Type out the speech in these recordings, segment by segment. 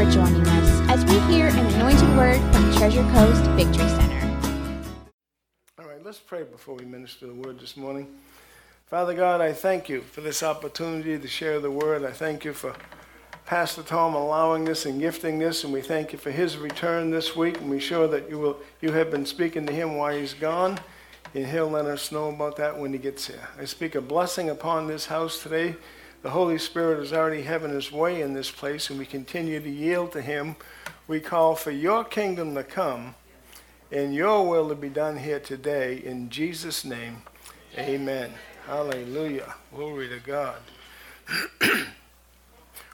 for joining us as we hear an anointed word from Treasure Coast Victory Center. All right, let's pray before we minister the word this morning. Father God, I thank you for this opportunity to share the word. I thank you for Pastor Tom allowing this and gifting this, and we thank you for his return this week. And we sure that you will you have been speaking to him while he's gone, and he'll let us know about that when he gets here. I speak a blessing upon this house today. The Holy Spirit is already having his way in this place, and we continue to yield to him. We call for your kingdom to come and your will to be done here today. In Jesus' name, amen. Hallelujah. Glory to God.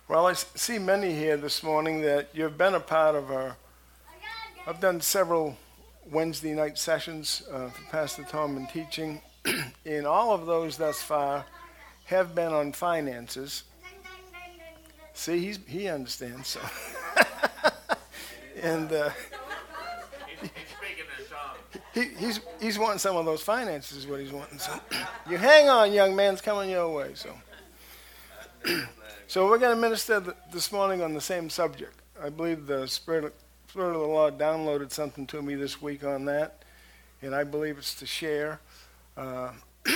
well, I see many here this morning that you've been a part of our. I've done several Wednesday night sessions uh, for Pastor Tom and teaching. in all of those thus far, have been on finances. See, he's, he understands. So. and uh, he, he's, he's wanting some of those finances, is what he's wanting. So you hang on, young man, it's coming your way. So, so we're going to minister th- this morning on the same subject. I believe the Spirit of, Spirit of the Lord downloaded something to me this week on that, and I believe it's to share. Uh,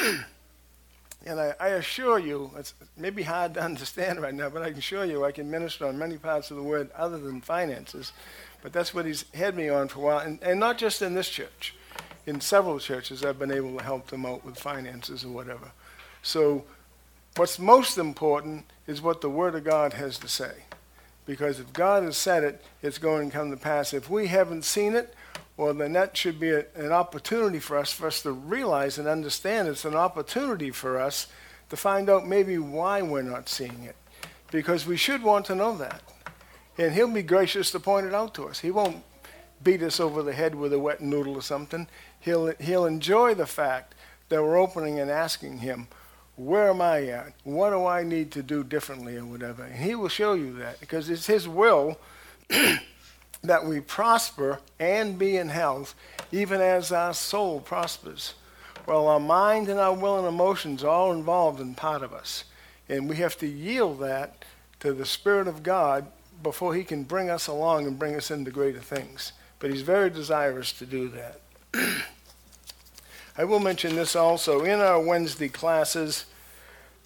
And I, I, assure you, it's maybe hard to understand right now, but I can assure you I can minister on many parts of the word other than finances. But that's what he's had me on for a while. And, and not just in this church. In several churches, I've been able to help them out with finances or whatever. So, what's most important is what the Word of God has to say. Because if God has said it, it's going to come to pass. If we haven't seen it, well, then that should be a, an opportunity for us, for us to realize and understand it's an opportunity for us to find out maybe why we're not seeing it. Because we should want to know that. And he'll be gracious to point it out to us. He won't beat us over the head with a wet noodle or something. He'll, he'll enjoy the fact that we're opening and asking him, where am I at? What do I need to do differently or whatever? And he will show you that because it's his will that we prosper and be in health, even as our soul prospers. Well, our mind and our will and emotions are all involved in part of us. And we have to yield that to the Spirit of God before He can bring us along and bring us into greater things. But He's very desirous to do that. I will mention this also. In our Wednesday classes,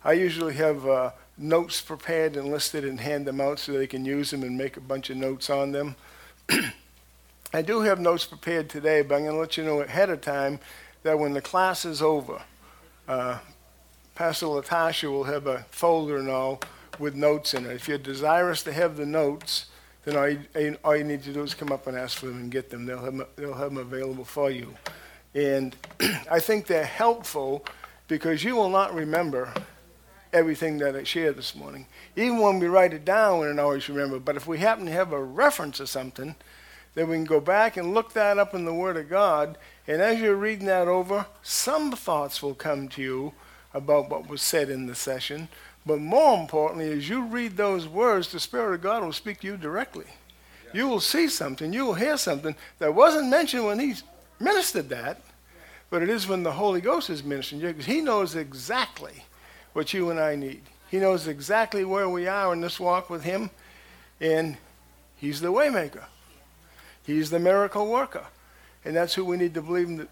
I usually have uh, notes prepared and listed and hand them out so they can use them and make a bunch of notes on them. I do have notes prepared today, but I'm going to let you know ahead of time that when the class is over, uh, Pastor Latasha will have a folder and all with notes in it. If you're desirous to have the notes, then all you, all you need to do is come up and ask for them and get them. They'll have them, they'll have them available for you. And I think they're helpful because you will not remember everything that I shared this morning. Even when we write it down, we don't always remember. But if we happen to have a reference to something, then we can go back and look that up in the Word of God. And as you're reading that over, some thoughts will come to you about what was said in the session. But more importantly, as you read those words, the Spirit of God will speak to you directly. Yeah. You will see something, you will hear something that wasn't mentioned when He ministered that, but it is when the Holy Ghost is ministering you because He knows exactly what you and I need. He knows exactly where we are in this walk with Him, and He's the waymaker. He's the miracle worker, and that's who we need to believe him to,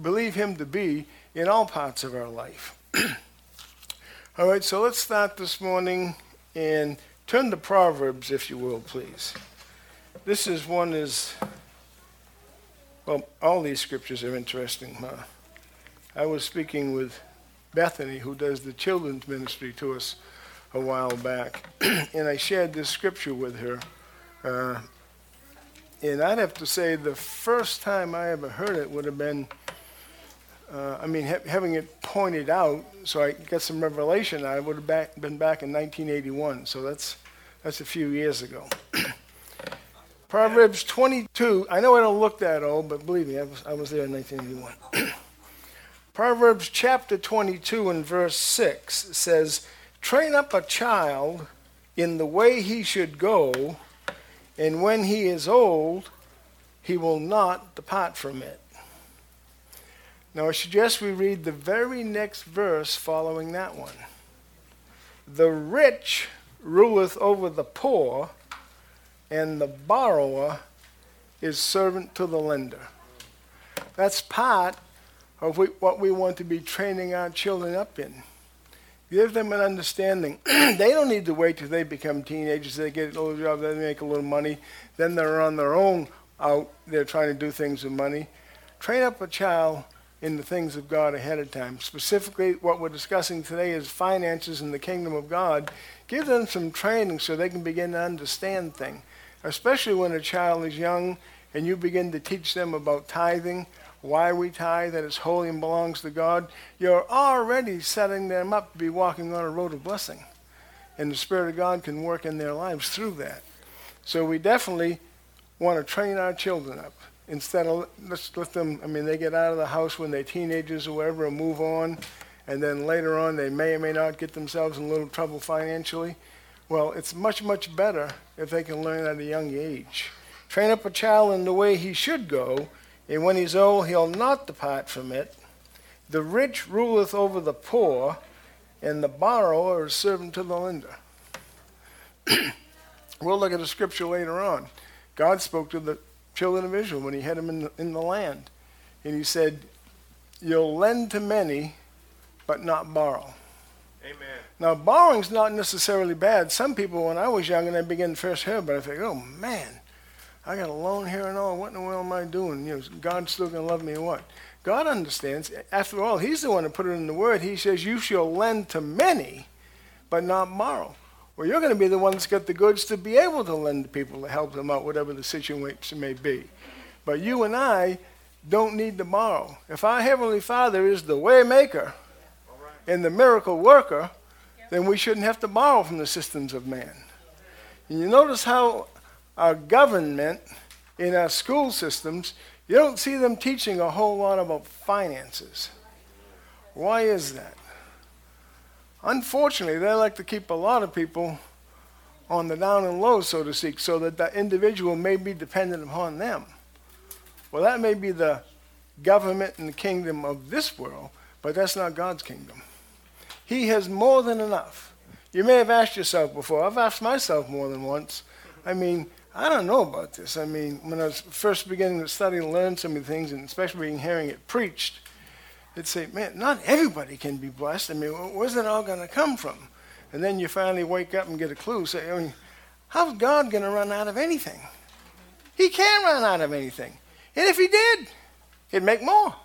believe him to be in all parts of our life. all right, so let's start this morning and turn to Proverbs, if you will, please. This is one is well, all these scriptures are interesting. Huh? I was speaking with Bethany, who does the children's ministry to us a while back, and I shared this scripture with her. Uh, and I'd have to say the first time I ever heard it would have been, uh, I mean, ha- having it pointed out, so I get some revelation. I would have back, been back in 1981, so that's that's a few years ago. Proverbs 22. I know I don't look that old, but believe me, I was, I was there in 1981. Proverbs chapter 22 and verse 6 says, Train up a child in the way he should go, and when he is old, he will not depart from it. Now, I suggest we read the very next verse following that one. The rich ruleth over the poor, and the borrower is servant to the lender. That's part of what we want to be training our children up in. Give them an understanding. they don't need to wait till they become teenagers, they get a little job, they make a little money, then they're on their own out there trying to do things with money. Train up a child in the things of God ahead of time. Specifically, what we're discussing today is finances in the kingdom of God. Give them some training so they can begin to understand things, especially when a child is young and you begin to teach them about tithing, why we tithe, that it's holy and belongs to God. You're already setting them up to be walking on a road of blessing. And the Spirit of God can work in their lives through that. So we definitely want to train our children up instead of let's let them, I mean, they get out of the house when they're teenagers or whatever and move on, and then later on they may or may not get themselves in a little trouble financially. Well, it's much, much better if they can learn at a young age. Train up a child in the way he should go, and when he's old, he'll not depart from it. The rich ruleth over the poor, and the borrower is servant to the lender. we'll look at a scripture later on. God spoke to the children of Israel when he had them in the, in the land. And he said, You'll lend to many, but not borrow. Amen. Now, borrowing's not necessarily bad. Some people, when I was young and I began to first hear about it, I think, oh man, I got a loan here and all. What in the world am I doing? You know, God's still going to love me or what? God understands. After all, He's the one who put it in the Word. He says, You shall lend to many, but not borrow. Well, you're going to be the one that's got the goods to be able to lend to people to help them out, whatever the situation may be. But you and I don't need to borrow. If our Heavenly Father is the way maker and the miracle worker, then we shouldn't have to borrow from the systems of man. And you notice how our government, in our school systems, you don't see them teaching a whole lot about finances. Why is that? Unfortunately, they like to keep a lot of people on the down and low, so to speak, so that the individual may be dependent upon them. Well, that may be the government and the kingdom of this world, but that's not God's kingdom. He has more than enough. You may have asked yourself before, I've asked myself more than once. I mean, I don't know about this. I mean, when I was first beginning to study and learn some of the things, and especially being hearing it preached, they'd say, man, not everybody can be blessed. I mean, where's it all going to come from? And then you finally wake up and get a clue. Say, I mean, how's God going to run out of anything? He can't run out of anything. And if he did, he'd make more.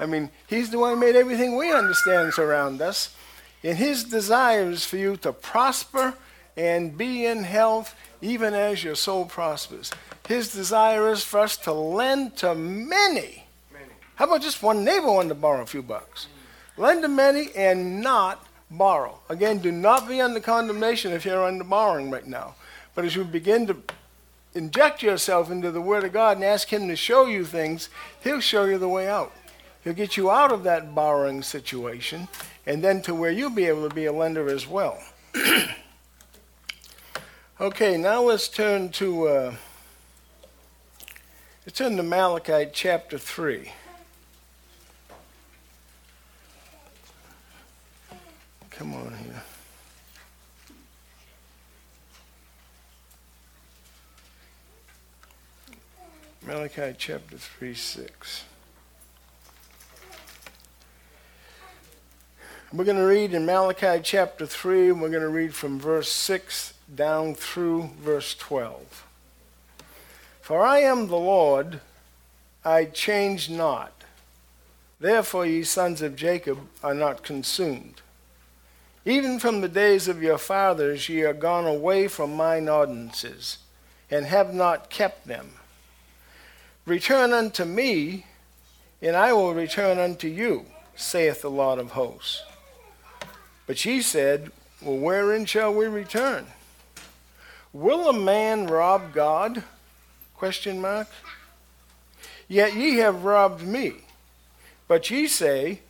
I mean, he's the one who made everything we understand surround us. And his desire is for you to prosper and be in health even as your soul prospers. His desire is for us to lend to many how about just one neighbor wanting to borrow a few bucks? Lend to many and not borrow. Again, do not be under condemnation if you're under borrowing right now. But as you begin to inject yourself into the Word of God and ask Him to show you things, He'll show you the way out. He'll get you out of that borrowing situation and then to where you'll be able to be a lender as well. okay, now let's turn to uh, let's turn to Malachi chapter three. Come on here. Malachi chapter 3 6. We're going to read in Malachi chapter 3, and we're going to read from verse 6 down through verse 12. For I am the Lord, I change not. Therefore, ye sons of Jacob are not consumed. Even from the days of your fathers ye are gone away from mine ordinances, and have not kept them. Return unto me, and I will return unto you, saith the Lord of hosts. But ye said, Well, wherein shall we return? Will a man rob God? Question mark. Yet ye have robbed me. But ye say,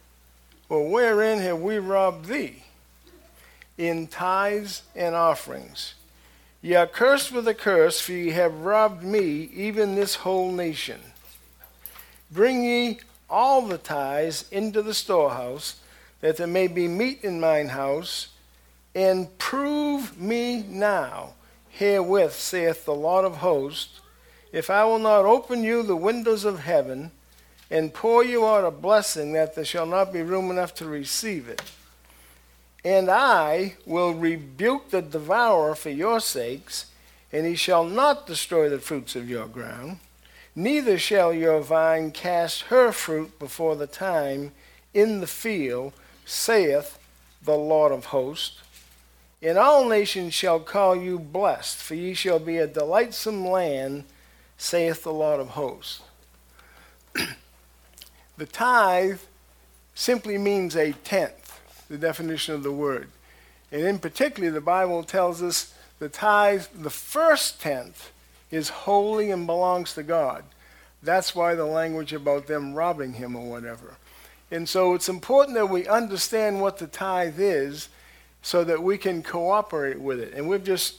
Well, wherein have we robbed thee? in tithes and offerings. Ye are cursed with a curse, for ye have robbed me, even this whole nation. Bring ye all the tithes into the storehouse, that there may be meat in mine house, and prove me now, herewith, saith the Lord of hosts, if I will not open you the windows of heaven and pour you out a blessing that there shall not be room enough to receive it. And I will rebuke the devourer for your sakes, and he shall not destroy the fruits of your ground, neither shall your vine cast her fruit before the time in the field, saith the Lord of hosts. And all nations shall call you blessed, for ye shall be a delightsome land, saith the Lord of hosts. the tithe simply means a tenth, the definition of the word. And in particular, the Bible tells us the tithe, the first tenth, is holy and belongs to God. That's why the language about them robbing him or whatever. And so it's important that we understand what the tithe is so that we can cooperate with it. And we've just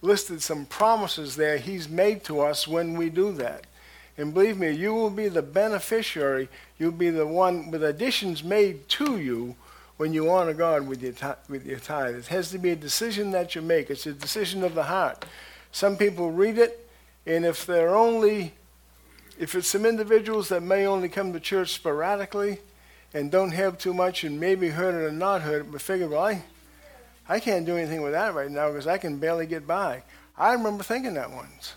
listed some promises there he's made to us when we do that. And believe me, you will be the beneficiary. You'll be the one with additions made to you when you honor God with your, with your tithe. It has to be a decision that you make. It's a decision of the heart. Some people read it, and if they're only, if it's some individuals that may only come to church sporadically and don't have too much and maybe heard it or not heard it, but figure, well, I, I can't do anything with that right now because I can barely get by. I remember thinking that once.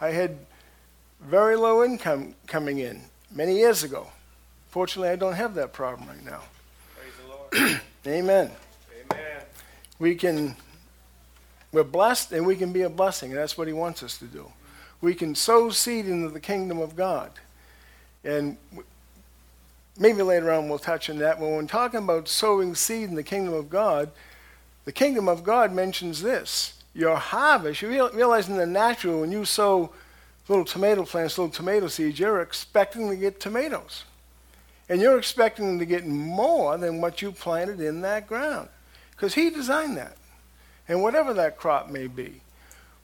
I had very low income coming in many years ago. Fortunately, I don't have that problem right now. Praise the Lord. Amen. Amen. We can, we're blessed and we can be a blessing, and that's what He wants us to do. We can sow seed into the kingdom of God. And maybe later on we'll touch on that. When talking about sowing seed in the kingdom of God, the kingdom of God mentions this. Your harvest, you realize in the natural, when you sow little tomato plants, little tomato seeds, you're expecting to get tomatoes. And you're expecting to get more than what you planted in that ground. Because He designed that. And whatever that crop may be.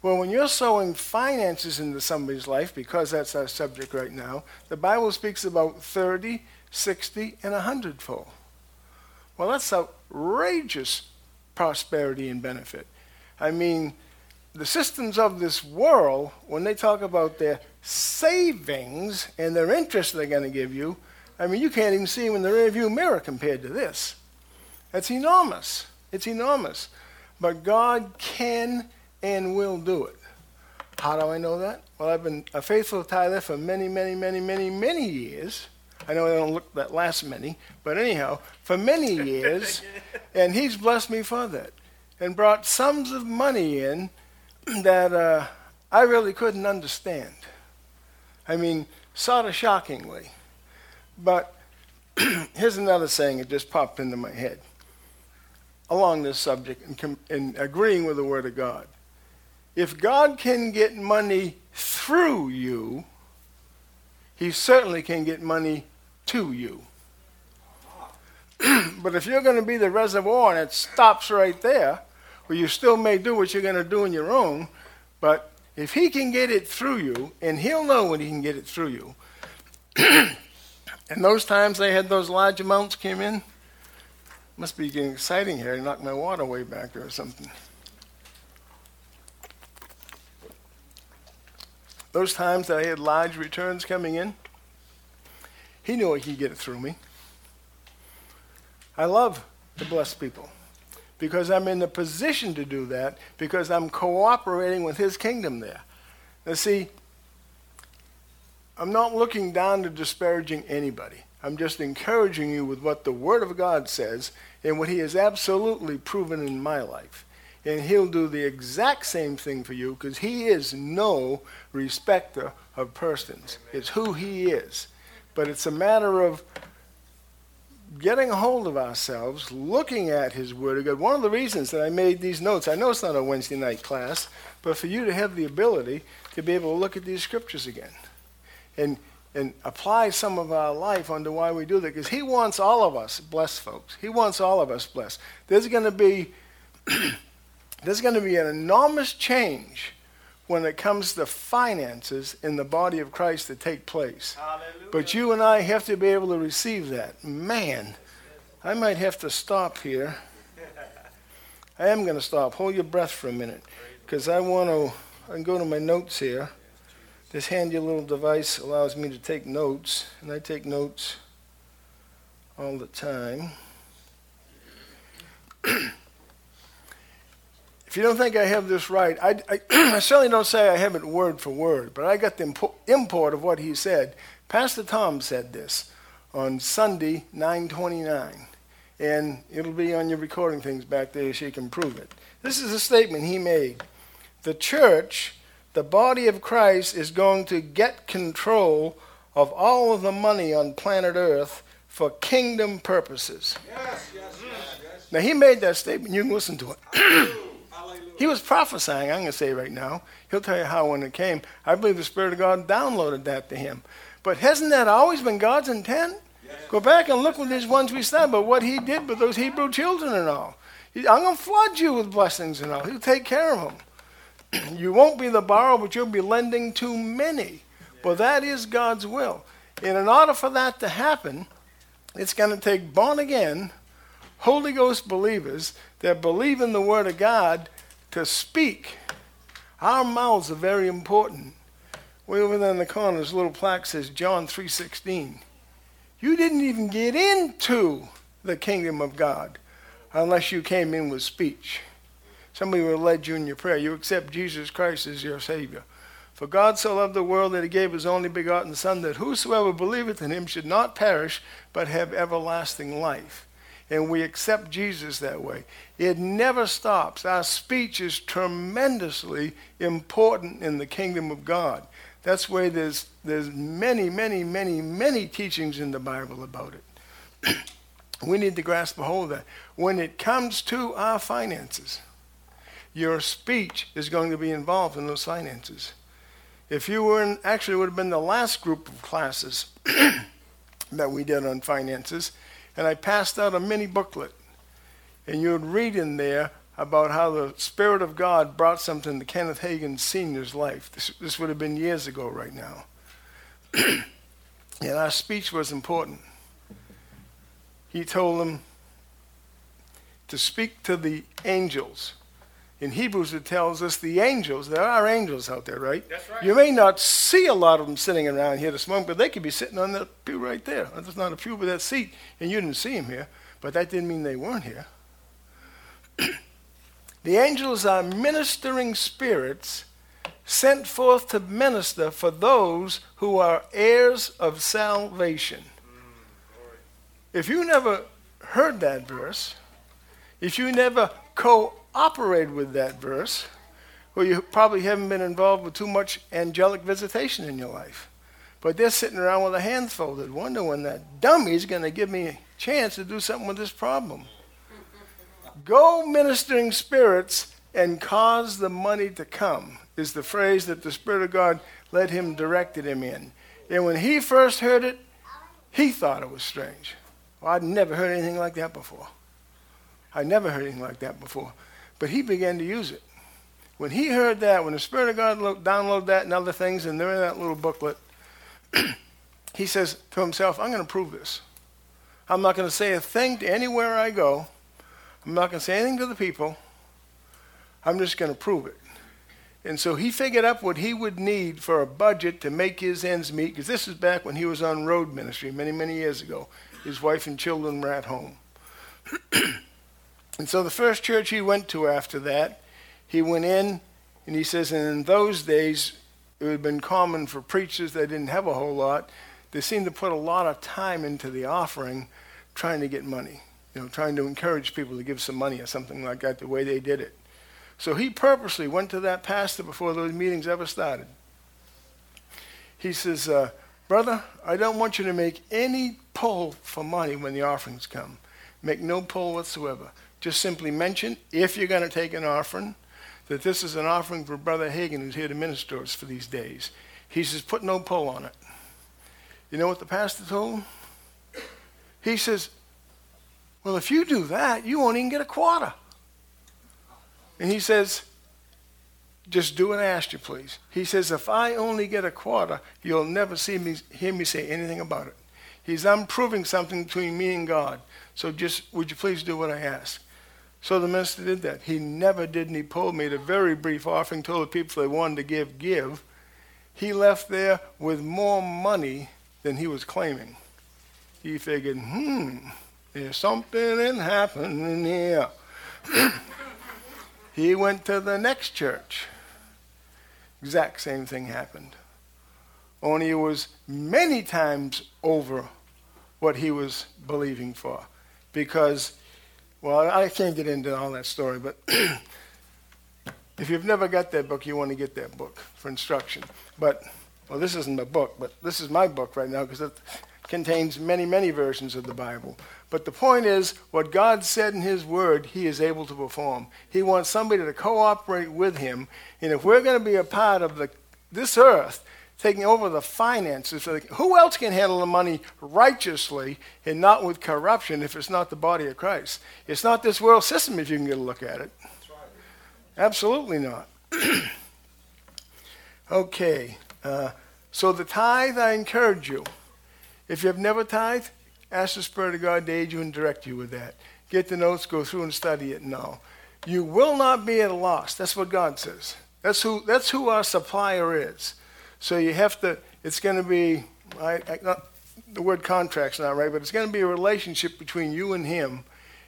Well, when you're sowing finances into somebody's life, because that's our subject right now, the Bible speaks about 30, 60, and 100 fold. Well, that's outrageous prosperity and benefit. I mean, the systems of this world, when they talk about their savings and their interest they're going to give you, I mean, you can't even see them in the rearview mirror compared to this. That's enormous. It's enormous. But God can and will do it. How do I know that? Well, I've been a faithful tither for many, many, many, many, many years. I know I don't look that last many, but anyhow, for many years, and He's blessed me for that, and brought sums of money in that uh, I really couldn't understand. I mean, sort of shockingly. But here's another saying that just popped into my head along this subject and, com- and agreeing with the Word of God. If God can get money through you, He certainly can get money to you. but if you're going to be the reservoir and it stops right there, well, you still may do what you're going to do in your own, but if he can get it through you, and he'll know when he can get it through you, and those times they had those large amounts came in, must be getting exciting here. I knocked my water way back or something. Those times that I had large returns coming in, he knew he could get it through me. I love to bless people because I'm in the position to do that because I'm cooperating with his kingdom there. Now, see, I'm not looking down to disparaging anybody. I'm just encouraging you with what the Word of God says and what He has absolutely proven in my life. And He'll do the exact same thing for you because He is no respecter of persons. It's who He is. But it's a matter of getting a hold of ourselves, looking at His Word of God. One of the reasons that I made these notes, I know it's not a Wednesday night class, but for you to have the ability to be able to look at these scriptures again and, and apply some of our life onto why we do that. Because He wants all of us blessed, folks. He wants all of us blessed. There's going to be there's going to be an enormous change when it comes to finances in the body of Christ that take place. Hallelujah. But you and I have to be able to receive that. Man, I might have to stop here. I am going to stop. Hold your breath for a minute. because I want to, I can go to my notes here. This handy little device allows me to take notes, and I take notes all the time. If you don't think I have this right, I, I, I, certainly don't say I have it word for word, but I got the import of what he said. Pastor Tom said this on Sunday, 929, and it'll be on your recording things back there so you can prove it. This is a statement he made. The church, the body of Christ, is going to get control of all of the money on planet Earth for kingdom purposes. Yes, yes, yes, now, he made that statement. You can listen to it. He was prophesying, I'm going to say right now. He'll tell you how when it came. I believe the Spirit of God downloaded that to him. But hasn't that always been God's intent? Yes. Go back and look with these ones we studied, but what he did with those Hebrew children and all. I'm going to flood you with blessings and all. He'll take care of them. you won't be the borrower, but you'll be lending to many. But that is God's will. And in order for that to happen, it's going to take born again, Holy Ghost believers that believe in the Word of God to speak. Our mouths are very important. Way over there in the corner, this little plaque says John 3.16. You didn't even get into the kingdom of God unless you came in with speech. Somebody will lead you in your prayer. You accept Jesus Christ as your Savior. For God so loved the world that he gave his only begotten Son, that whosoever believeth in him should not perish, but have everlasting life and we accept Jesus that way. It never stops. Our speech is tremendously important in the kingdom of God. That's why there's, there's many, many, many, many teachings in the Bible about it. we need to grasp a hold of that. When it comes to our finances, your speech is going to be involved in those finances. If you were in, actually, would have been the last group of classes that we did on finances and I passed out a mini booklet. And you would read in there about how the Spirit of God brought something to Kenneth Hagin Sr.'s life. This, this would have been years ago right now. and our speech was important. He told them to speak to the angels in Hebrews, it tells us the angels, there are angels out there, right? That's right. You may not see a lot of them sitting around here this morning, but they could be sitting on that pew right there. That's not a pew, but that seat. And you didn't see them here, but that didn't mean they weren't here. the angels are ministering spirits sent forth to minister for those who are heirs of salvation. Mm, if you never heard that verse, if you never co operated with that verse, well, you probably haven't been involved with too much angelic visitation in your life. But they're sitting around with their hands folded, wondering when that dummy's going to give me a chance to do something with this problem. Go ministering spirits and cause the money to come, is the phrase that the Spirit of God led him, directed him in. And when he first heard it, he thought it was strange. Well, I'd never heard anything like that before. I'd never heard anything like that before. But he began to use it. When he heard that, when the Spirit of God downloaded that and other things, and they're in that little booklet, he says to himself, I'm going to prove this. I'm not going to say a thing to anywhere I go. I'm not going to say anything to the people. I'm just going to prove it. And so he figured up what he would need for a budget to make his ends meet, because this is back when he was on road ministry many, many years ago. His wife and children were at home. And so the first church he went to after that, he went in and he says, and in those days, it would have been common for preachers that didn't have a whole lot. They seemed to put a lot of time into the offering trying to get money, you know, trying to encourage people to give some money or something like that, the way they did it. So he purposely went to that pastor before those meetings ever started. He says, uh, Brother, I don't want you to make any pull for money when the offerings come. Make no pull whatsoever just simply mention, if you're going to take an offering, that this is an offering for Brother Hagin who's here to minister us for these days. He says, put no pull on it. You know what the pastor told him? He says, well, if you do that, you won't even get a quarter. And he says, just do what I asked you, please. He says, if I only get a quarter, you'll never see me, hear me say anything about it. He's, I'm proving something between me and God. So just, would you please do what I ask? So the minister did that. He never did, and he pulled me a very brief offering, told the people they wanted to give, give. He left there with more money than he was claiming. He figured, hmm, there's something in happening here. he went to the next church. Exact same thing happened. Only it was many times over what he was believing for. Because, well, I can't get into all that story, but if you've never got that book, you want to get that book for instruction. But, well, this isn't a book, but this is my book right now because it contains many, many versions of the Bible. But the point is, what God said in His Word, He is able to perform. He wants somebody to cooperate with Him. And if we're going to be a part of the, this earth, taking over the finances, who else can handle the money righteously and not with corruption if it's not the body of Christ? It's not this world system if you can get a look at it. Absolutely not. okay. Uh, so the tithe, I encourage you. If you have never tithed, ask the Spirit of God to aid you and direct you with that. Get the notes, go through and study it now. You will not be at a loss. That's what God says. That's who, that's who our supplier is. So you have to, it's going to be, I, I, not, the word contract's not right, but it's going to be a relationship between you and him,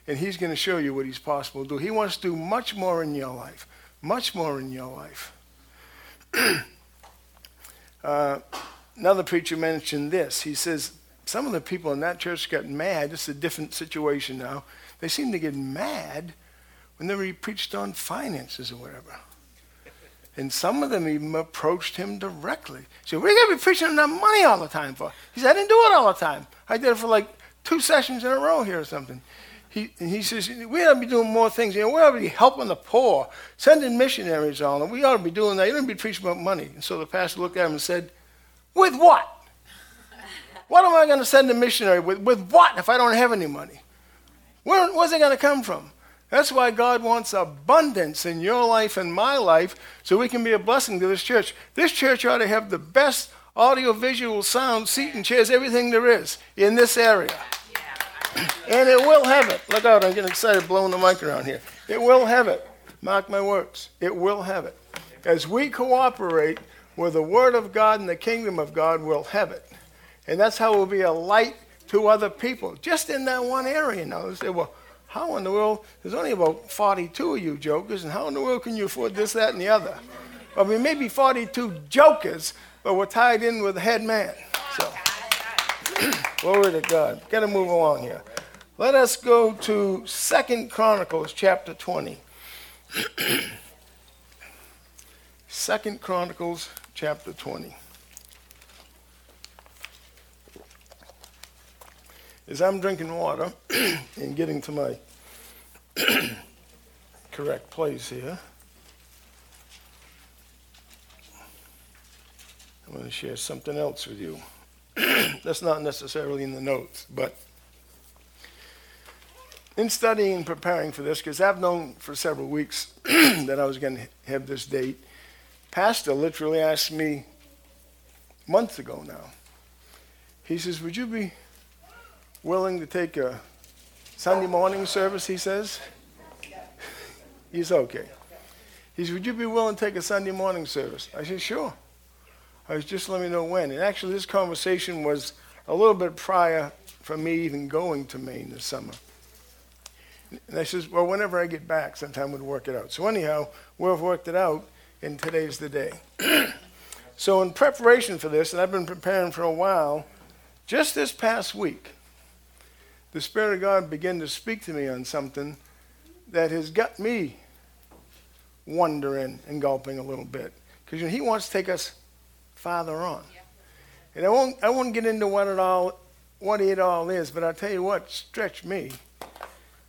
and he's going to show you what he's possible to do. He wants to do much more in your life, much more in your life. uh, another preacher mentioned this. He says, some of the people in that church got mad. This is a different situation now. They seem to get mad whenever he preached on finances or whatever. And some of them even approached him directly. Said, What are you going to be preaching on that money all the time for? He said, I didn't do it all the time. I did it for like two sessions in a row here or something. He, and he says, We ought to be doing more things. You know, we ought to be helping the poor, sending missionaries on. We ought to be doing that. You don't be preaching about money. And so the pastor looked at him and said, With what? What am I going to send a missionary with? With what if I don't have any money? Where, where's it going to come from? That's why God wants abundance in your life and my life so we can be a blessing to this church. This church ought to have the best audio-visual sound, seat and chairs, everything there is in this area. And it will have it. Look out, I'm getting excited blowing the mic around here. It will have it. Mark my words. It will have it. As we cooperate with the Word of God and the kingdom of God, we'll have it. And that's how we'll be a light to other people, just in that one area. Now, they say, well, how in the world, there's only about 42 of you jokers, and how in the world can you afford this, that, and the other? Well, we may be 42 jokers, but we're tied in with the head man. So, glory to God. Got to move along here. Let us go to Second Chronicles chapter 20. Second Chronicles chapter 20. As I'm drinking water and getting to my correct place here, I'm going to share something else with you. That's not necessarily in the notes, but in studying and preparing for this, because I've known for several weeks that I was going to have this date, Pastor literally asked me months ago now. He says, Would you be willing to take a Sunday morning service, he says? He's okay. He says, Would you be willing to take a Sunday morning service? I said, Sure. I was just let me know when. And actually, this conversation was a little bit prior from me even going to Maine this summer. And I says, Well, whenever I get back, sometime we'll work it out. So, anyhow, we've worked it out, and today's the day. so, in preparation for this, and I've been preparing for a while, just this past week, the Spirit of God began to speak to me on something that has got me wondering and gulping a little bit. Because you know, He wants to take us farther on. And I won't, I won't get into what it all, what it all is, but I'll tell you what stretched me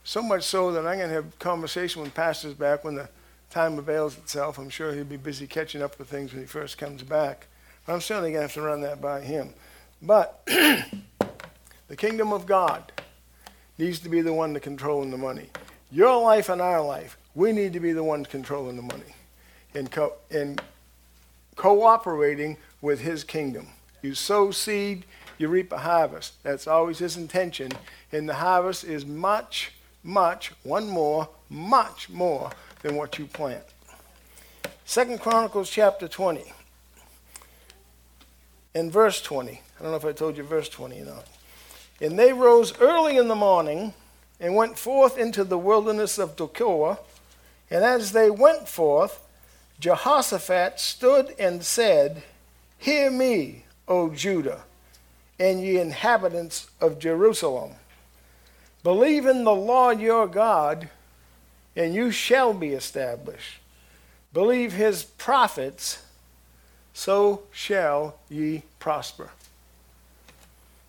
so much so that I'm going to have conversation with pastors back when the time avails itself. I'm sure he'll be busy catching up with things when he first comes back. But I'm certainly going to have to run that by him. But the kingdom of God needs to be the one to controlling the money. Your life and our life, we need to be the ones controlling the money and, co- and cooperating with his kingdom. You sow seed, you reap a harvest. That's always his intention. And the harvest is much, much, one more, much more than what you plant. Second Chronicles chapter 20. In verse 20. I don't know if I told you verse 20 or not. And they rose early in the morning and went forth into the wilderness of Tekoa. And as they went forth, Jehoshaphat stood and said, Hear me, O Judah, and ye inhabitants of Jerusalem. Believe in the Lord your God, and you shall be established. Believe his prophets, so shall ye prosper.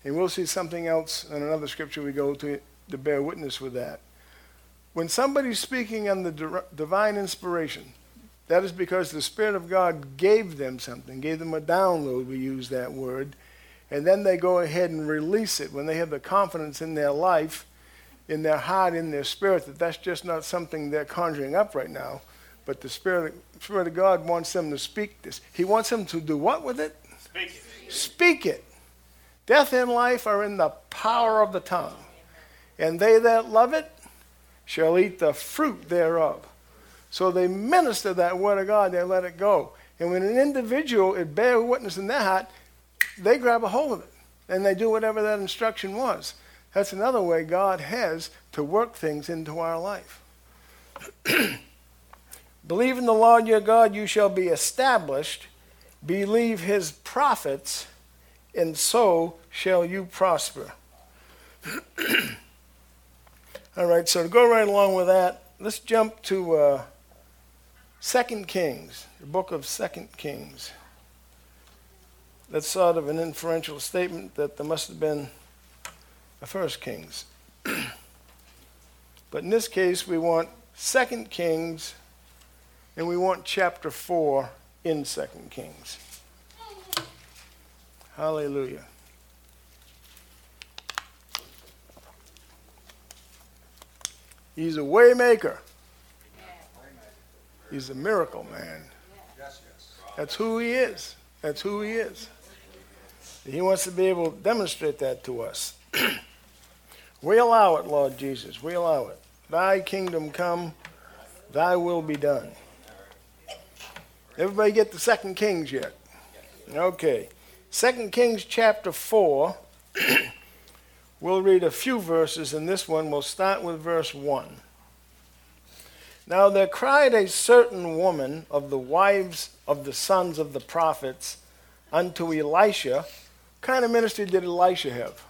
And we'll see something else in another scripture we go to to bear witness with that. When somebody's speaking on under divine inspiration, that is because the Spirit of God gave them something, gave them a download, we use that word, and then they go ahead and release it when they have the confidence in their life, in their heart, in their spirit, that that's just not something they're conjuring up right now, but the Spirit, Spirit of God wants them to speak this. He wants them to do what with it? Speak it. Speak it. Death and life are in the power of the tongue, and they that love it shall eat the fruit thereof. So they minister that word of God, they let it go. And when an individual it bear witness in their heart, they grab a hold of it and they do whatever that instruction was. That's another way God has to work things into our life. Believe in the Lord your God, you shall be established. Believe his prophets, and so shall you prosper. All right, so to go right along with that, let's jump to uh, Second Kings, the book of Second Kings. That's sort of an inferential statement that there must have been a First Kings. but in this case, we want Second Kings, and we want chapter four in Second Kings. Hallelujah. He's a waymaker. He's a miracle man. That's who he is. That's who he is. He wants to be able to demonstrate that to us. we allow it, Lord Jesus. We allow it. Thy kingdom come, thy will be done. Everybody get the second Kings yet? Okay. Second Kings chapter 4. we'll read a few verses in this one. We'll start with verse 1. Now there cried a certain woman of the wives of the sons of the prophets unto Elisha. What kind of ministry did Elisha have?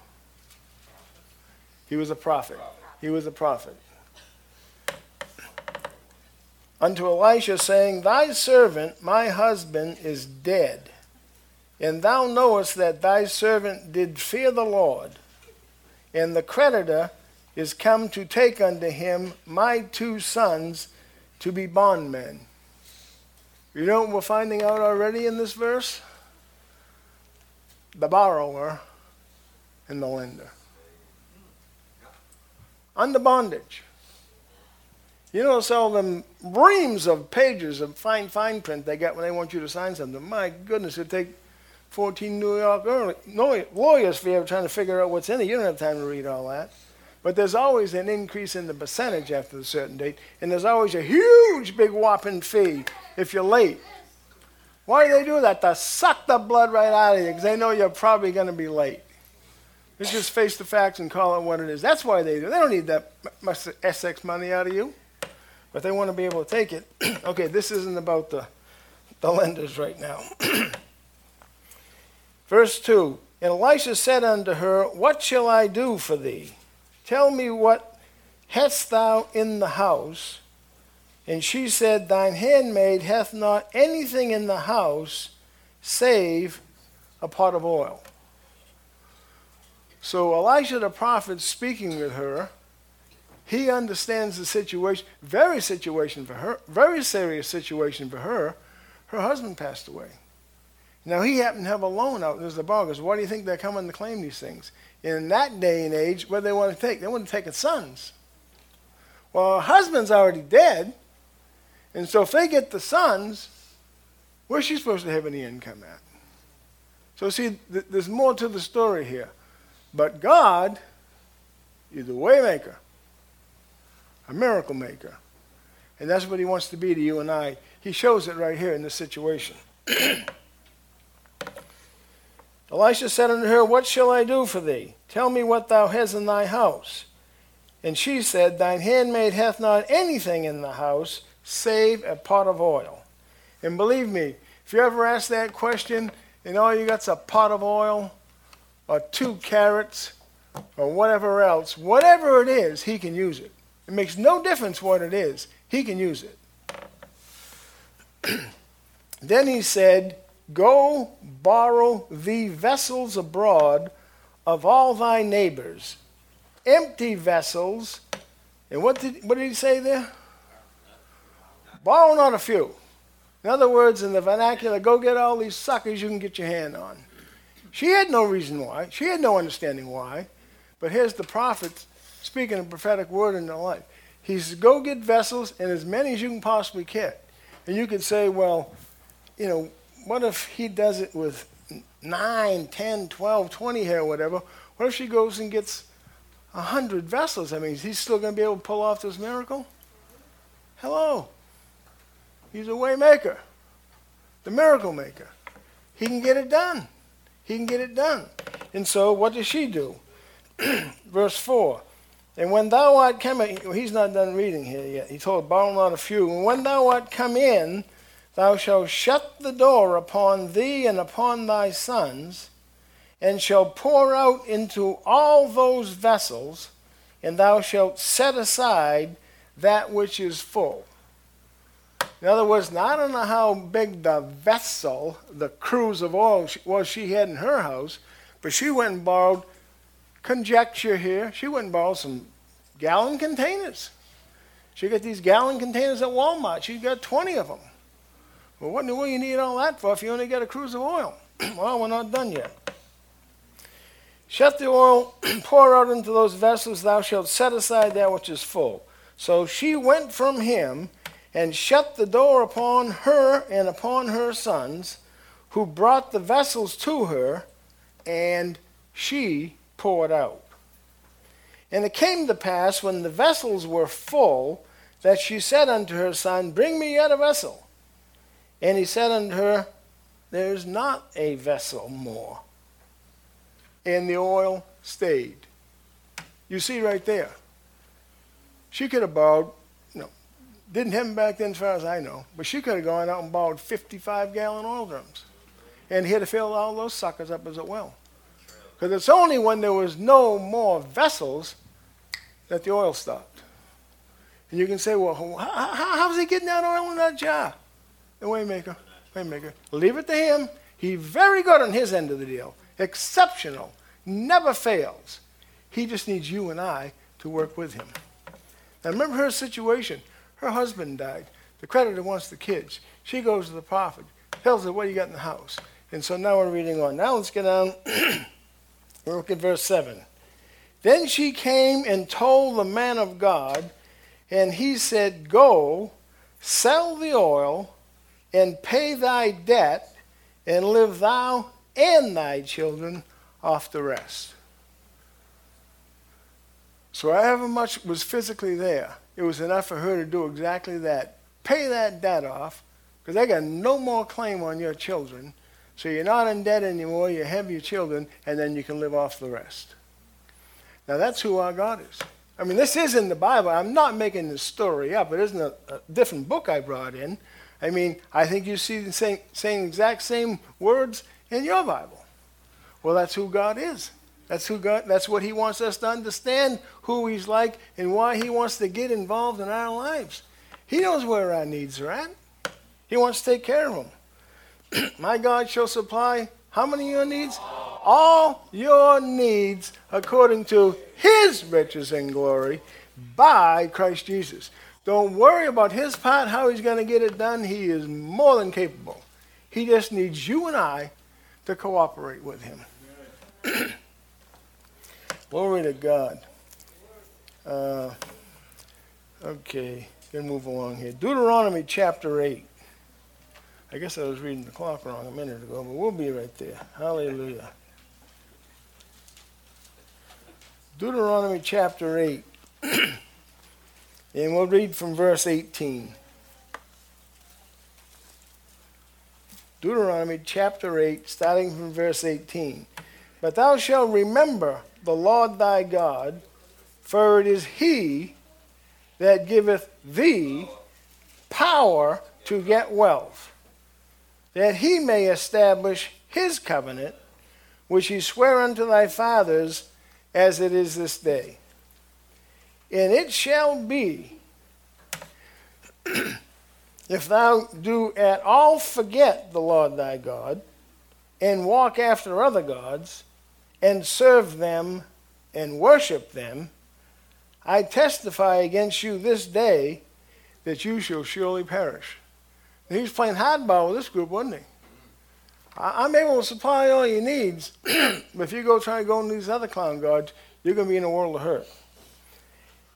He was a prophet. He was a prophet. Unto Elisha, saying, Thy servant, my husband, is dead. And thou knowest that thy servant did fear the Lord, and the creditor is come to take unto him my two sons to be bondmen. You know what we're finding out already in this verse? The borrower and the lender. Under bondage. You know, all them reams of pages of fine, fine print they get when they want you to sign something. My goodness, it'd take 14 New York lawyers for you trying to figure out what's in it. You don't have time to read all that. But there's always an increase in the percentage after a certain date, and there's always a huge, big whopping fee if you're late. Why do they do that? To suck the blood right out of you, because they know you're probably going to be late. Let's just face the facts and call it what it is. That's why they do. They don't need that much Essex money out of you, but they want to be able to take it. okay, this isn't about the, the lenders right now. Verse 2 And Elisha said unto her, What shall I do for thee? Tell me what hast thou in the house? And she said, Thine handmaid hath not anything in the house save a pot of oil. So Elisha the prophet speaking with her, he understands the situation, very situation for her, very serious situation for her. Her husband passed away. Now he happened to have a loan out. There's the borrowers. Why do you think they're coming to claim these things? In that day and age, what do they want to take? They want to take its sons. Well, her husband's already dead. And so if they get the sons, where's she supposed to have any income at? So see, th- there's more to the story here. But God is the waymaker. a miracle maker. And that's what he wants to be to you and I. He shows it right here in this situation. Elisha said unto her, What shall I do for thee? Tell me what thou hast in thy house. And she said, Thine handmaid hath not anything in the house save a pot of oil. And believe me, if you ever ask that question and all you got's a pot of oil or two carrots or whatever else, whatever it is, he can use it. It makes no difference what it is, he can use it. then he said, Go borrow thee vessels abroad of all thy neighbors, empty vessels. And what did, what did he say there? Borrow not a few. In other words, in the vernacular, go get all these suckers you can get your hand on. She had no reason why. She had no understanding why. But here's the prophet speaking a prophetic word in their life. He says, Go get vessels and as many as you can possibly get. And you could say, Well, you know, what if he does it with 9, 10, 12, 20 here, whatever? What if she goes and gets 100 vessels? I mean, is he still going to be able to pull off this miracle? Hello. He's a waymaker, the miracle maker. He can get it done. He can get it done. And so, what does she do? Verse 4 And when thou art come in, he's not done reading here yet. He told, Borrow not a few. And when thou art come in, thou shalt shut the door upon thee and upon thy sons, and shalt pour out into all those vessels, and thou shalt set aside that which is full. In other words, now I don't know how big the vessel, the cruse of oil was she had in her house, but she went and borrowed, conjecture here, she went and borrowed some gallon containers. She got these gallon containers at Walmart. She got 20 of them. Well, what in the world you need all that for if you only got a cruse of oil? well, we're not done yet. Shut the oil, and pour out into those vessels, thou shalt set aside that which is full. So she went from him and shut the door upon her and upon her sons, who brought the vessels to her, and she poured out. And it came to pass, when the vessels were full, that she said unto her son, Bring me yet a vessel. And he said unto her, There is not a vessel more. And the oil stayed. You see right there. She could have borrowed, you know, didn't them back then as far as I know, but she could have gone out and borrowed 55 gallon oil drums. And he had to fill all those suckers up as well. Because it's only when there was no more vessels that the oil stopped. And you can say, well, how, how's he getting that oil in that jar? The waymaker, waymaker. Leave it to him. He's very good on his end of the deal. Exceptional. Never fails. He just needs you and I to work with him. Now remember her situation. Her husband died. The creditor wants the kids. She goes to the prophet, tells her what you got in the house. And so now we're reading on. Now let's get down. look at verse 7. Then she came and told the man of God, and he said, Go, sell the oil, and pay thy debt, and live thou and thy children off the rest. So, however much was physically there, it was enough for her to do exactly that. Pay that debt off, because they got no more claim on your children. So you're not in debt anymore, you have your children, and then you can live off the rest. Now that's who our God is. I mean, this is in the Bible. I'm not making this story up. It isn't a, a different book I brought in. I mean, I think you see the same, same exact same words in your Bible. Well, that's who God is. That's who God. That's what He wants us to understand who He's like and why He wants to get involved in our lives. He knows where our needs are at. He wants to take care of them. My God shall supply how many of your needs? All your needs according to His riches and glory by Christ Jesus. Don't worry about his part, how he's going to get it done. He is more than capable. He just needs you and I to cooperate with him. Glory to God. Uh, okay, gonna move along here. Deuteronomy chapter 8. I guess I was reading the clock wrong a minute ago, but we'll be right there. Hallelujah. Deuteronomy chapter 8. And we'll read from verse 18. Deuteronomy chapter 8, starting from verse 18. But thou shalt remember the Lord thy God, for it is he that giveth thee power to get wealth, that he may establish his covenant, which he sware unto thy fathers, as it is this day. And it shall be, if thou do at all forget the Lord thy God, and walk after other gods, and serve them and worship them, I testify against you this day that you shall surely perish. And he was playing hardball with this group, wasn't he? I'm able to supply all your needs, but if you go try to go into these other clown gods, you're going to be in a world of hurt.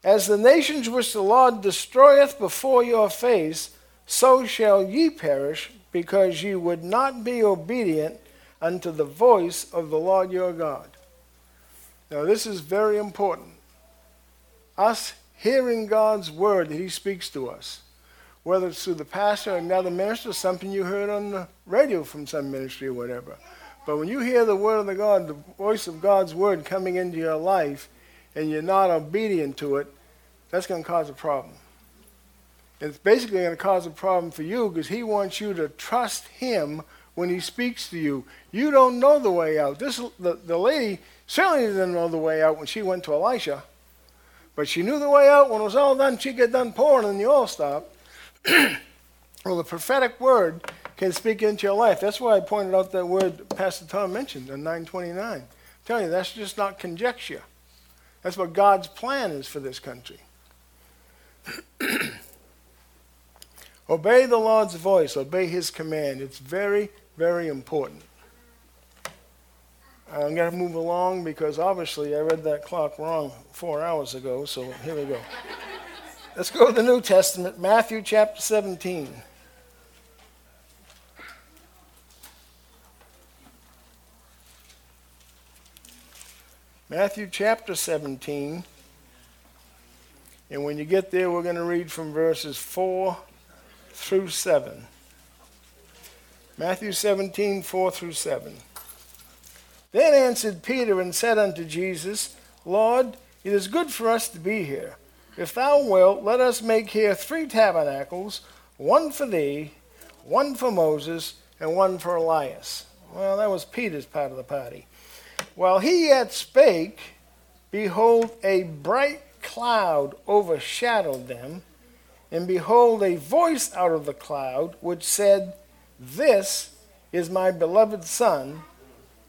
As the nations which the Lord destroyeth before your face, so shall ye perish, because ye would not be obedient unto the voice of the Lord your God. Now, this is very important. Us hearing God's word that He speaks to us, whether it's through the pastor or another minister, something you heard on the radio from some ministry or whatever. But when you hear the word of the God, the voice of God's word coming into your life, and you're not obedient to it, that's going to cause a problem. It's basically going to cause a problem for you because He wants you to trust Him when He speaks to you. You don't know the way out. This the, the lady certainly didn't know the way out when she went to Elisha, but she knew the way out when it was all done. She get done pouring and the oil stopped. well, the prophetic word can speak into your life. That's why I pointed out that word Pastor Tom mentioned in 929. I'm telling you, that's just not conjecture. That's what God's plan is for this country. obey the Lord's voice, obey his command. It's very, very important. I'm going to move along because obviously I read that clock wrong four hours ago, so here we go. Let's go to the New Testament, Matthew chapter 17. Matthew chapter 17. And when you get there, we're going to read from verses 4 through 7. Matthew 17, 4 through 7. Then answered Peter and said unto Jesus, Lord, it is good for us to be here. If thou wilt, let us make here three tabernacles, one for thee, one for Moses, and one for Elias. Well, that was Peter's part of the party. While he yet spake, behold, a bright cloud overshadowed them, and behold, a voice out of the cloud which said, This is my beloved Son,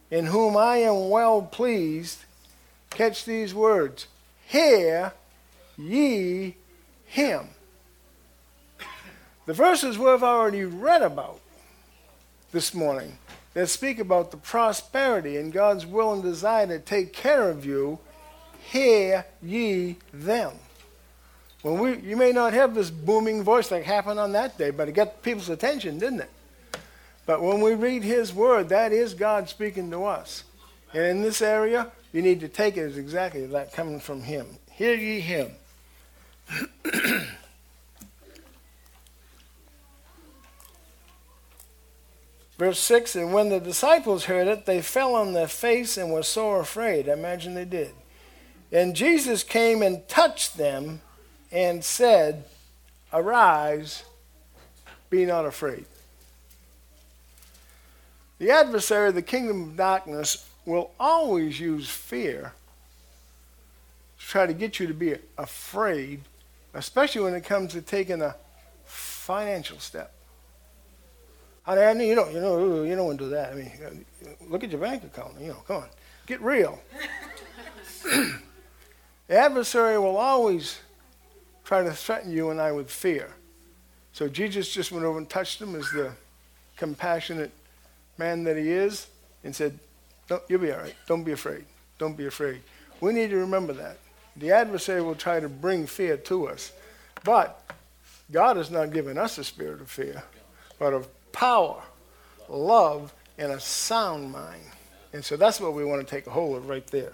in whom I am well pleased. Catch these words Hear ye him. The verses we've already read about this morning that speak about the prosperity and God's will and desire to take care of you hear ye them. When we, you may not have this booming voice like happened on that day, but it got people's attention, didn't it? But when we read his word, that is God speaking to us. And in this area, you need to take it as exactly that coming from him. Hear ye him. Verse 6 And when the disciples heard it, they fell on their face and were sore afraid. I imagine they did. And Jesus came and touched them and said, Arise, be not afraid. The adversary of the kingdom of darkness will always use fear to try to get you to be afraid, especially when it comes to taking a financial step. I mean, you don't, you know, you don't want to do that. I mean, look at your bank account. You know, come on, get real. The adversary will always try to threaten you and I with fear. So Jesus just went over and touched him as the compassionate man that he is and said, You'll be all right. Don't be afraid. Don't be afraid. We need to remember that. The adversary will try to bring fear to us. But God has not given us a spirit of fear, but of power, love, and a sound mind. And so that's what we want to take a hold of right there.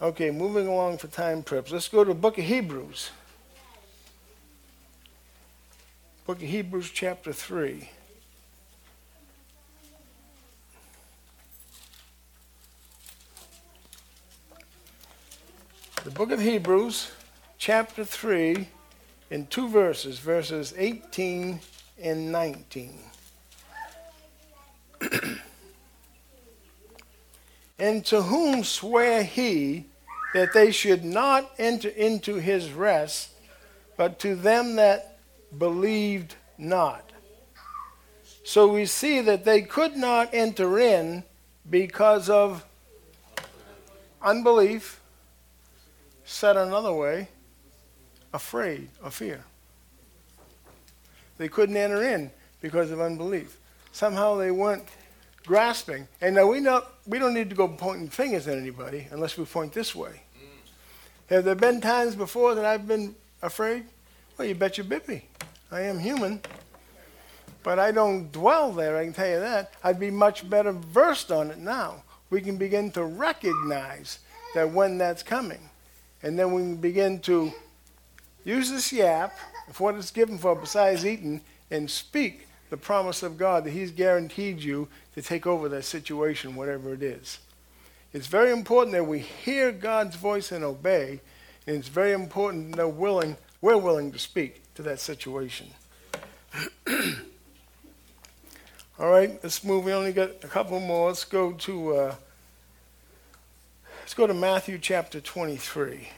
Okay, moving along for time trips. Let's go to the book of Hebrews. Book of Hebrews, chapter 3. The book of Hebrews, chapter 3, in two verses, verses 18 and 19. and to whom swear he that they should not enter into his rest, but to them that believed not. So we see that they could not enter in because of unbelief, said another way, afraid or fear. They couldn't enter in because of unbelief. Somehow they weren't grasping. And now we, know, we don't need to go pointing fingers at anybody unless we point this way. Have there been times before that I've been afraid? Well, you bet you bippy. I am human. But I don't dwell there, I can tell you that. I'd be much better versed on it now. We can begin to recognize that when that's coming. And then we can begin to use this yap, for what it's given for besides eating, and speak the promise of God that He's guaranteed you to take over that situation, whatever it is. It's very important that we hear God's voice and obey, and it's very important that willing, we're willing to speak to that situation. All right, let's move. We only got a couple more. Let's go to uh, let's go to Matthew chapter 23.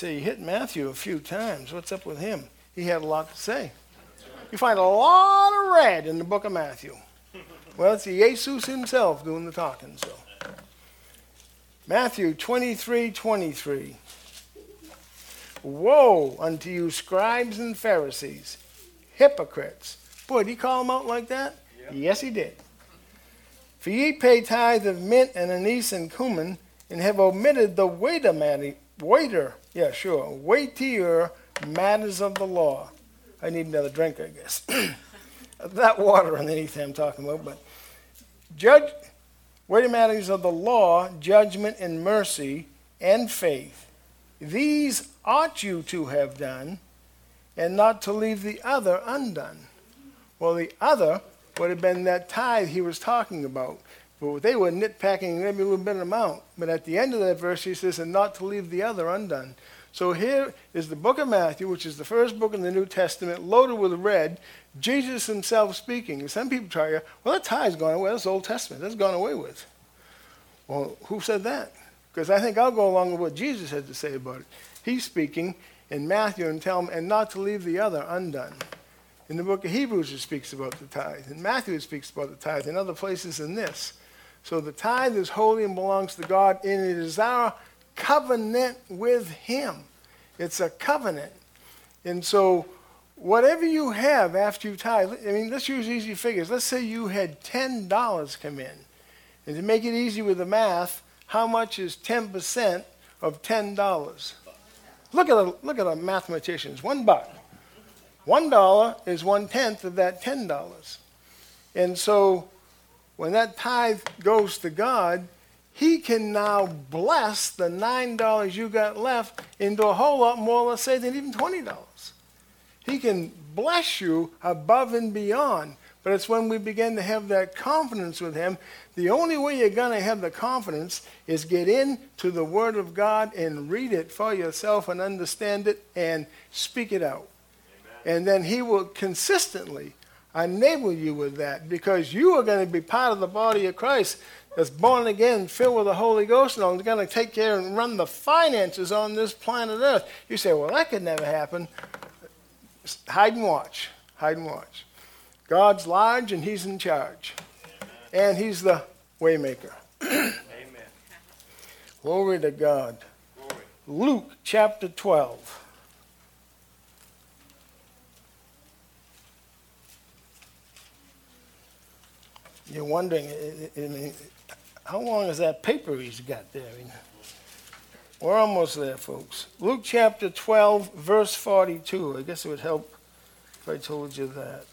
Say you hit Matthew a few times. What's up with him? He had a lot to say. You find a lot of red in the book of Matthew. Well, it's Jesus himself doing the talking, so. Matthew 23 23. Woe unto you, scribes and Pharisees, hypocrites. Boy, did he call them out like that? Yes, he did. For ye pay tithe of mint and anise and cumin, and have omitted the weightier waiter, yeah, sure, weightier matters of the law. I need another drink, I guess. that water underneath I'm talking about, but judge, weightier matters of the law, judgment and mercy and faith. These ought you to have done, and not to leave the other undone. Well, the other would have been that tithe he was talking about. But they were nitpacking maybe a little bit of amount. But at the end of that verse, he says, and not to leave the other undone. So here is the book of Matthew, which is the first book in the New Testament, loaded with red. Jesus himself speaking. Some people try you, well, that tie's gone away. That's Old Testament. That's gone away with. Well, who said that? Because I think I'll go along with what Jesus had to say about it. He's speaking in Matthew and tell him, and not to leave the other undone. In the book of Hebrews, it speaks about the tithe. In Matthew, it speaks about the tithe. In other places in this. So the tithe is holy and belongs to God, and it is our covenant with Him. It's a covenant. And so, whatever you have after you tithe, I mean, let's use easy figures. Let's say you had $10 come in. And to make it easy with the math, how much is 10% of $10? Look at a, look at a mathematician. It's one buck. One dollar is one tenth of that ten dollars. And so when that tithe goes to God, He can now bless the $9 you got left into a whole lot more, let's say, than even $20. He can bless you above and beyond. But it's when we begin to have that confidence with Him. The only way you're going to have the confidence is get into the Word of God and read it for yourself and understand it and speak it out. Amen. And then He will consistently enable you with that because you are going to be part of the body of Christ that's born again, filled with the Holy Ghost, and is going to take care and run the finances on this planet Earth. You say, well, that could never happen. Hide and watch. Hide and watch. God's large and He's in charge. Amen. And He's the waymaker. Amen. Glory to God. Glory. Luke chapter 12. You're wondering, I mean, how long is that paper he's got there? I mean, we're almost there, folks. Luke chapter 12, verse 42. I guess it would help if I told you that.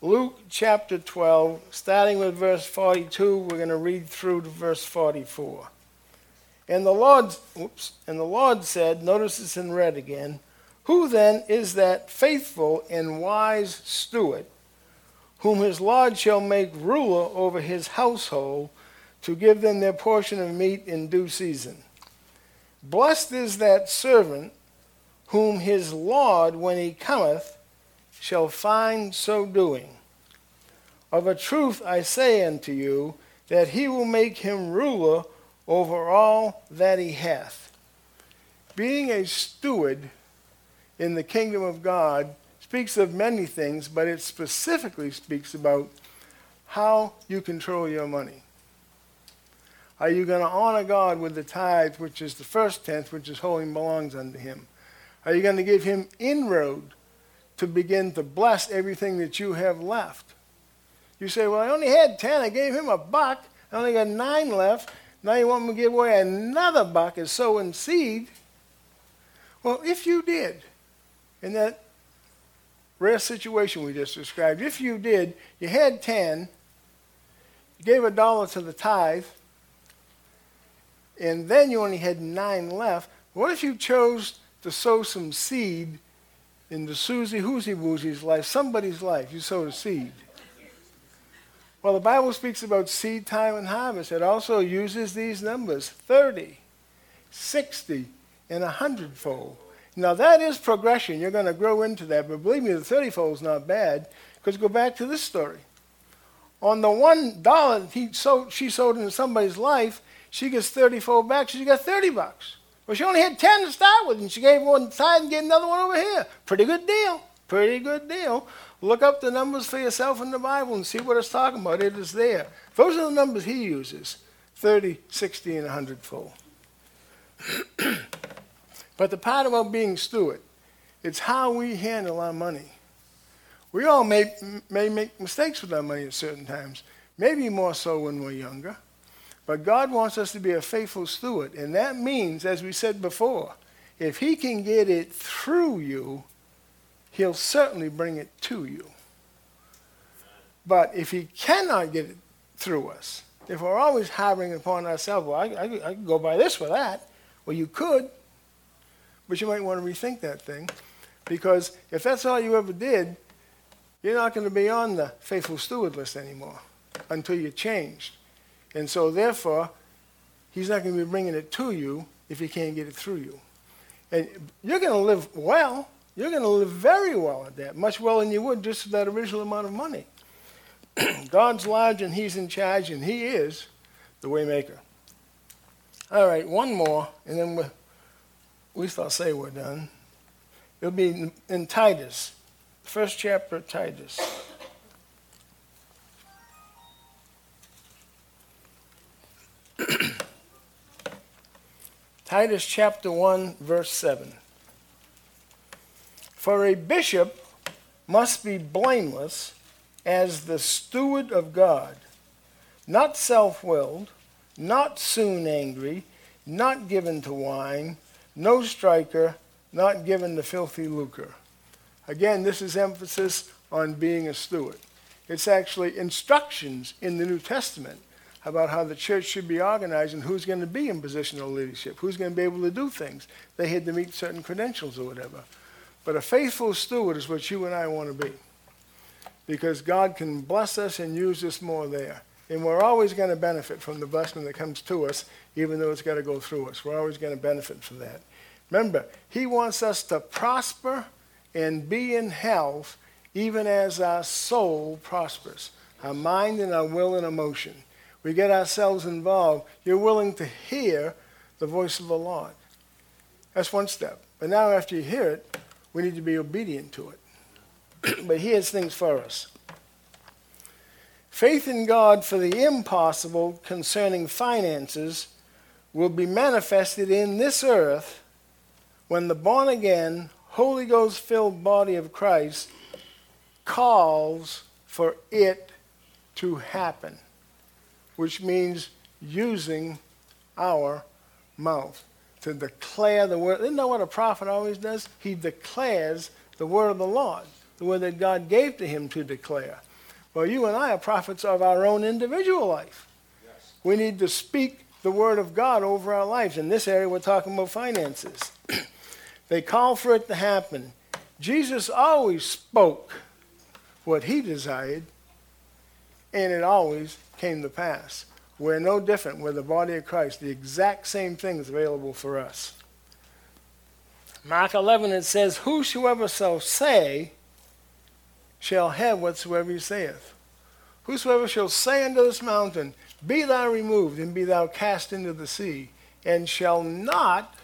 Luke chapter 12, starting with verse 42, we're going to read through to verse 44. And the Lord, oops, and the Lord said, notice it's in red again, who then is that faithful and wise steward, whom his Lord shall make ruler over his household, to give them their portion of meat in due season? Blessed is that servant whom his Lord, when he cometh, shall find so doing. Of a truth I say unto you, that he will make him ruler over all that he hath. Being a steward in the kingdom of God speaks of many things, but it specifically speaks about how you control your money. Are you going to honor God with the tithe, which is the first tenth, which is holy and belongs unto him? Are you going to give him inroad to begin to bless everything that you have left? You say, Well, I only had 10. I gave him a buck. I only got nine left. Now you want me to give away another buck as sowing seed? Well, if you did, in that rare situation we just described, if you did, you had 10, you gave a dollar to the tithe, and then you only had nine left. What if you chose to sow some seed into Susie Hoosie Woosie's life, somebody's life? You sowed a seed. Well, the Bible speaks about seed time and harvest. It also uses these numbers 30, 60, and 100 fold. Now, that is progression. You're going to grow into that. But believe me, the 30 fold is not bad because go back to this story. On the one dollar he sold, she sold into somebody's life, she gets 30 fold back. So she got 30 bucks. Well, she only had 10 to start with, and she gave one side and gave another one over here. Pretty good deal. Pretty good deal. Look up the numbers for yourself in the Bible and see what it's talking about. It is there. Those are the numbers he uses 30, 60, and 100 fold. but the part about being steward, it's how we handle our money. We all may, may make mistakes with our money at certain times, maybe more so when we're younger. But God wants us to be a faithful steward. And that means, as we said before, if He can get it through you, he'll certainly bring it to you. But if he cannot get it through us, if we're always harboring upon ourselves, well, I, I, I could go by this or that, well, you could, but you might want to rethink that thing. Because if that's all you ever did, you're not going to be on the faithful steward list anymore until you changed. And so, therefore, he's not going to be bringing it to you if he can't get it through you. And you're going to live well, you're going to live very well at that, much well than you would just with that original amount of money. God's large and He's in charge, and He is the waymaker. All right, one more, and then we'll, at least I'll say we're done. It'll be in, in Titus, first chapter of Titus. Titus chapter 1, verse 7. For a bishop must be blameless as the steward of God, not self willed, not soon angry, not given to wine, no striker, not given to filthy lucre. Again, this is emphasis on being a steward. It's actually instructions in the New Testament about how the church should be organized and who's going to be in positional leadership, who's going to be able to do things. They had to meet certain credentials or whatever. But a faithful steward is what you and I want to be. Because God can bless us and use us more there. And we're always going to benefit from the blessing that comes to us, even though it's got to go through us. We're always going to benefit from that. Remember, He wants us to prosper and be in health, even as our soul prospers, our mind and our will and emotion. We get ourselves involved. You're willing to hear the voice of the Lord. That's one step. But now, after you hear it, we need to be obedient to it. but he has things for us. Faith in God for the impossible concerning finances will be manifested in this earth when the born again, Holy Ghost filled body of Christ calls for it to happen, which means using our mouth to declare the word. Isn't that what a prophet always does? He declares the word of the Lord, the word that God gave to him to declare. Well, you and I are prophets of our own individual life. Yes. We need to speak the word of God over our lives. In this area, we're talking about finances. they call for it to happen. Jesus always spoke what he desired, and it always came to pass. We're no different. We're the body of Christ. The exact same thing is available for us. Mark 11, it says, Whosoever shall say, shall have whatsoever he saith. Whosoever shall say unto this mountain, Be thou removed, and be thou cast into the sea, and shall not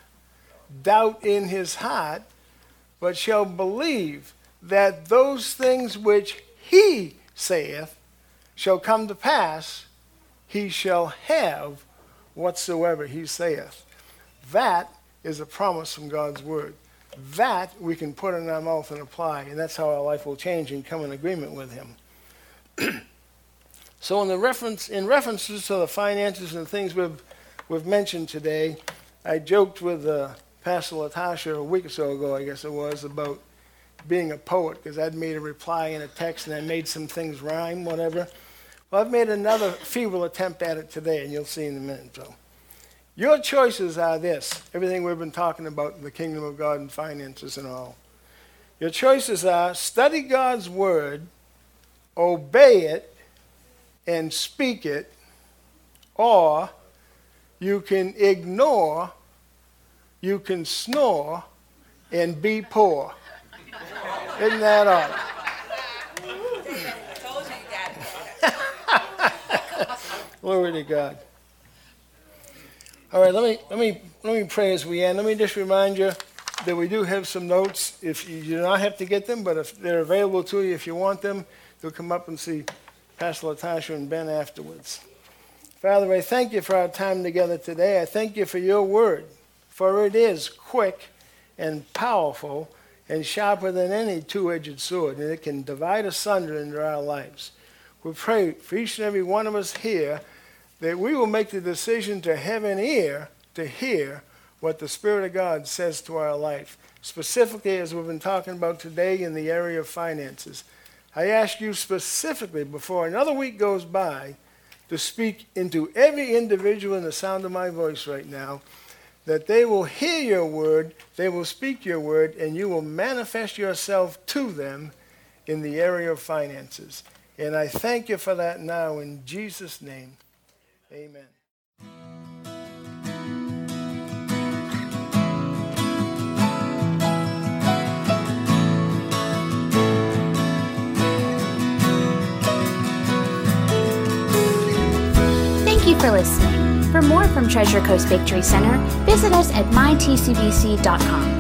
doubt in his heart, but shall believe that those things which he saith shall come to pass, he shall have whatsoever he saith. That is a promise from God's word. That we can put in our mouth and apply, and that's how our life will change and come in agreement with him. so in the reference in references to the finances and things we've we've mentioned today, I joked with uh, Pastor Latasha a week or so ago, I guess it was, about being a poet because I'd made a reply in a text and I made some things rhyme, whatever. Well, I've made another feeble attempt at it today, and you'll see in a minute. So, your choices are this everything we've been talking about in the kingdom of God and finances and all. Your choices are study God's word, obey it, and speak it, or you can ignore, you can snore, and be poor. Isn't that all? Glory to God. All right, let me let me let me pray as we end. Let me just remind you that we do have some notes. If you do not have to get them, but if they're available to you, if you want them, you'll come up and see Pastor Latasha and Ben afterwards. Father, I thank you for our time together today. I thank you for your word, for it is quick and powerful and sharper than any two edged sword, and it can divide asunder into our lives. We pray for each and every one of us here that we will make the decision to have an ear to hear what the Spirit of God says to our life, specifically as we've been talking about today in the area of finances. I ask you specifically before another week goes by to speak into every individual in the sound of my voice right now that they will hear your word, they will speak your word, and you will manifest yourself to them in the area of finances. And I thank you for that now in Jesus' name. Amen. Thank you for listening. For more from Treasure Coast Victory Center, visit us at mytcbc.com.